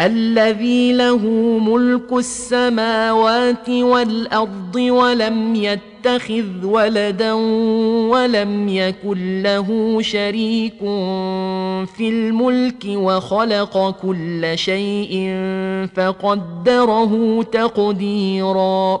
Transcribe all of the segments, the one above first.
الذي له ملك السماوات والأرض ولم يتخذ ولدا ولم يكن له شريك في الملك وخلق كل شيء فقدره تقديرا.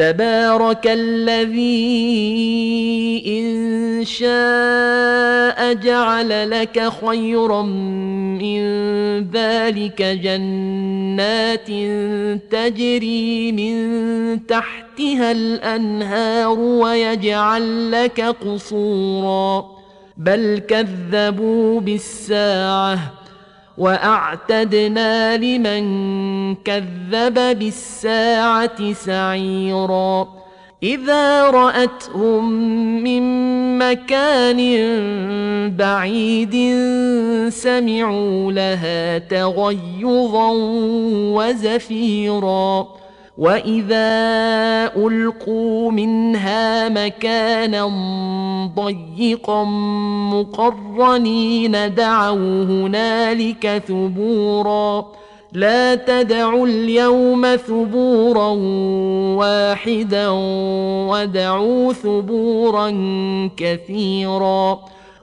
تبارك الذي إن شاء جعل لك خيرا من ذلك جنات تجري من تحتها الأنهار ويجعل لك قصورا. بل كذبوا بالساعة. وأعتدنا لمن كذب بالساعة سعيرا. إذا رأتهم من مكان بعيد سمعوا لها تغيظا وزفيرا. واذا القوا منها مكانا ضيقا مقرنين دعوا هنالك ثبورا لا تدعوا اليوم ثبورا واحدا ودعوا ثبورا كثيرا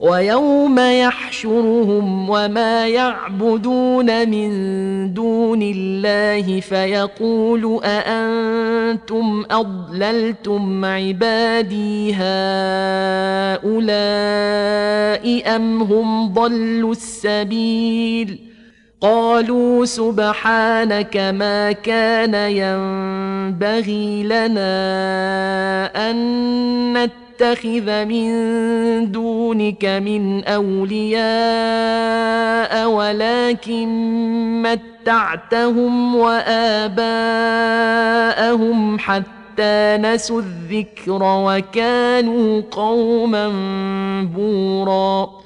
ويوم يحشرهم وما يعبدون من دون الله فيقول أأنتم أضللتم عبادي هؤلاء أم هم ضلوا السبيل قالوا سبحانك ما كان ينبغي لنا أن نتبع نتخذ من دونك من أولياء ولكن متعتهم وآباءهم حتى نسوا الذكر وكانوا قوما بورا.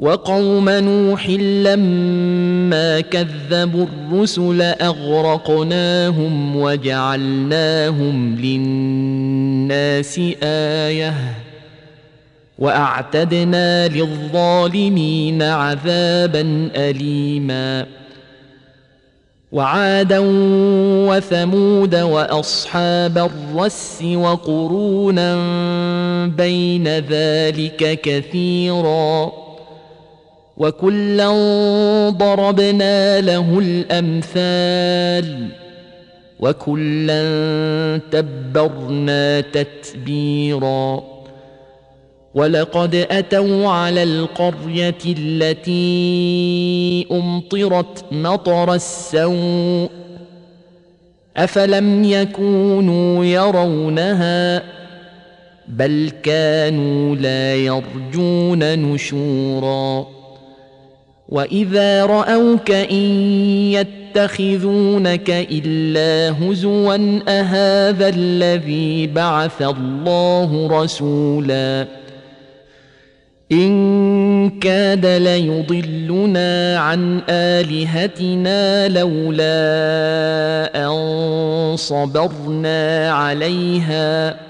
وقوم نوح لما كذبوا الرسل أغرقناهم وجعلناهم للناس آية وأعتدنا للظالمين عذابا اليما وعادا وثمود وأصحاب الرس وقرونا بين ذلك كثيرا وكلا ضربنا له الامثال وكلا تبرنا تتبيرا ولقد اتوا على القريه التي امطرت مطر السوء افلم يكونوا يرونها بل كانوا لا يرجون نشورا واذا راوك ان يتخذونك الا هزوا اهذا الذي بعث الله رسولا ان كاد ليضلنا عن الهتنا لولا ان صبرنا عليها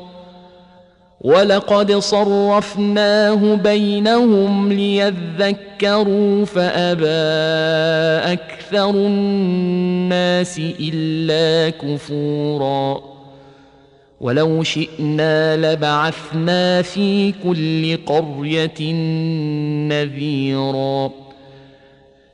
ولقد صرفناه بينهم ليذكروا فابى أكثر الناس الا كفورا ولو شئنا لبعثنا في كل قريه نذيرا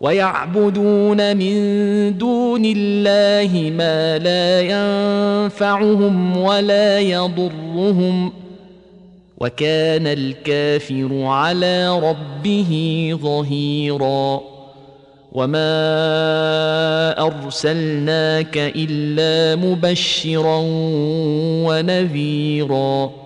ويعبدون من دون الله ما لا ينفعهم ولا يضرهم وكان الكافر على ربه ظهيرا وما أرسلناك إلا مبشرا ونذيرا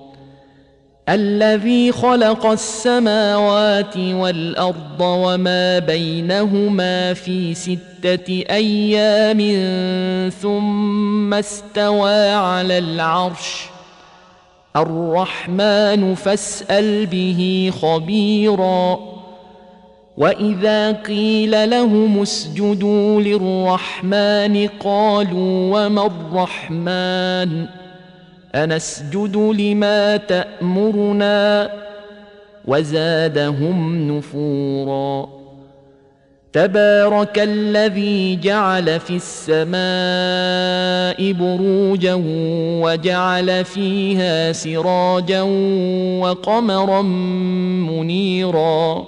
الذي خلق السماوات والأرض وما بينهما في ستة أيام ثم استوى على العرش. الرحمن فاسأل به خبيرا. وإذا قيل لهم اسجدوا للرحمن قالوا وما الرحمن؟ أنسجد لما تأمرنا وزادهم نفورا. تبارك الذي جعل في السماء بروجا وجعل فيها سراجا وقمرا منيرا.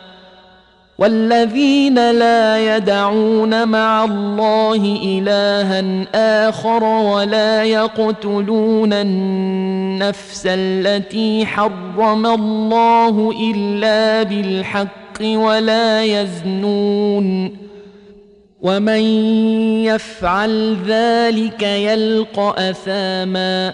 والذين لا يدعون مع الله إلها آخر ولا يقتلون النفس التي حرم الله إلا بالحق ولا يزنون ومن يفعل ذلك يلقى أثاما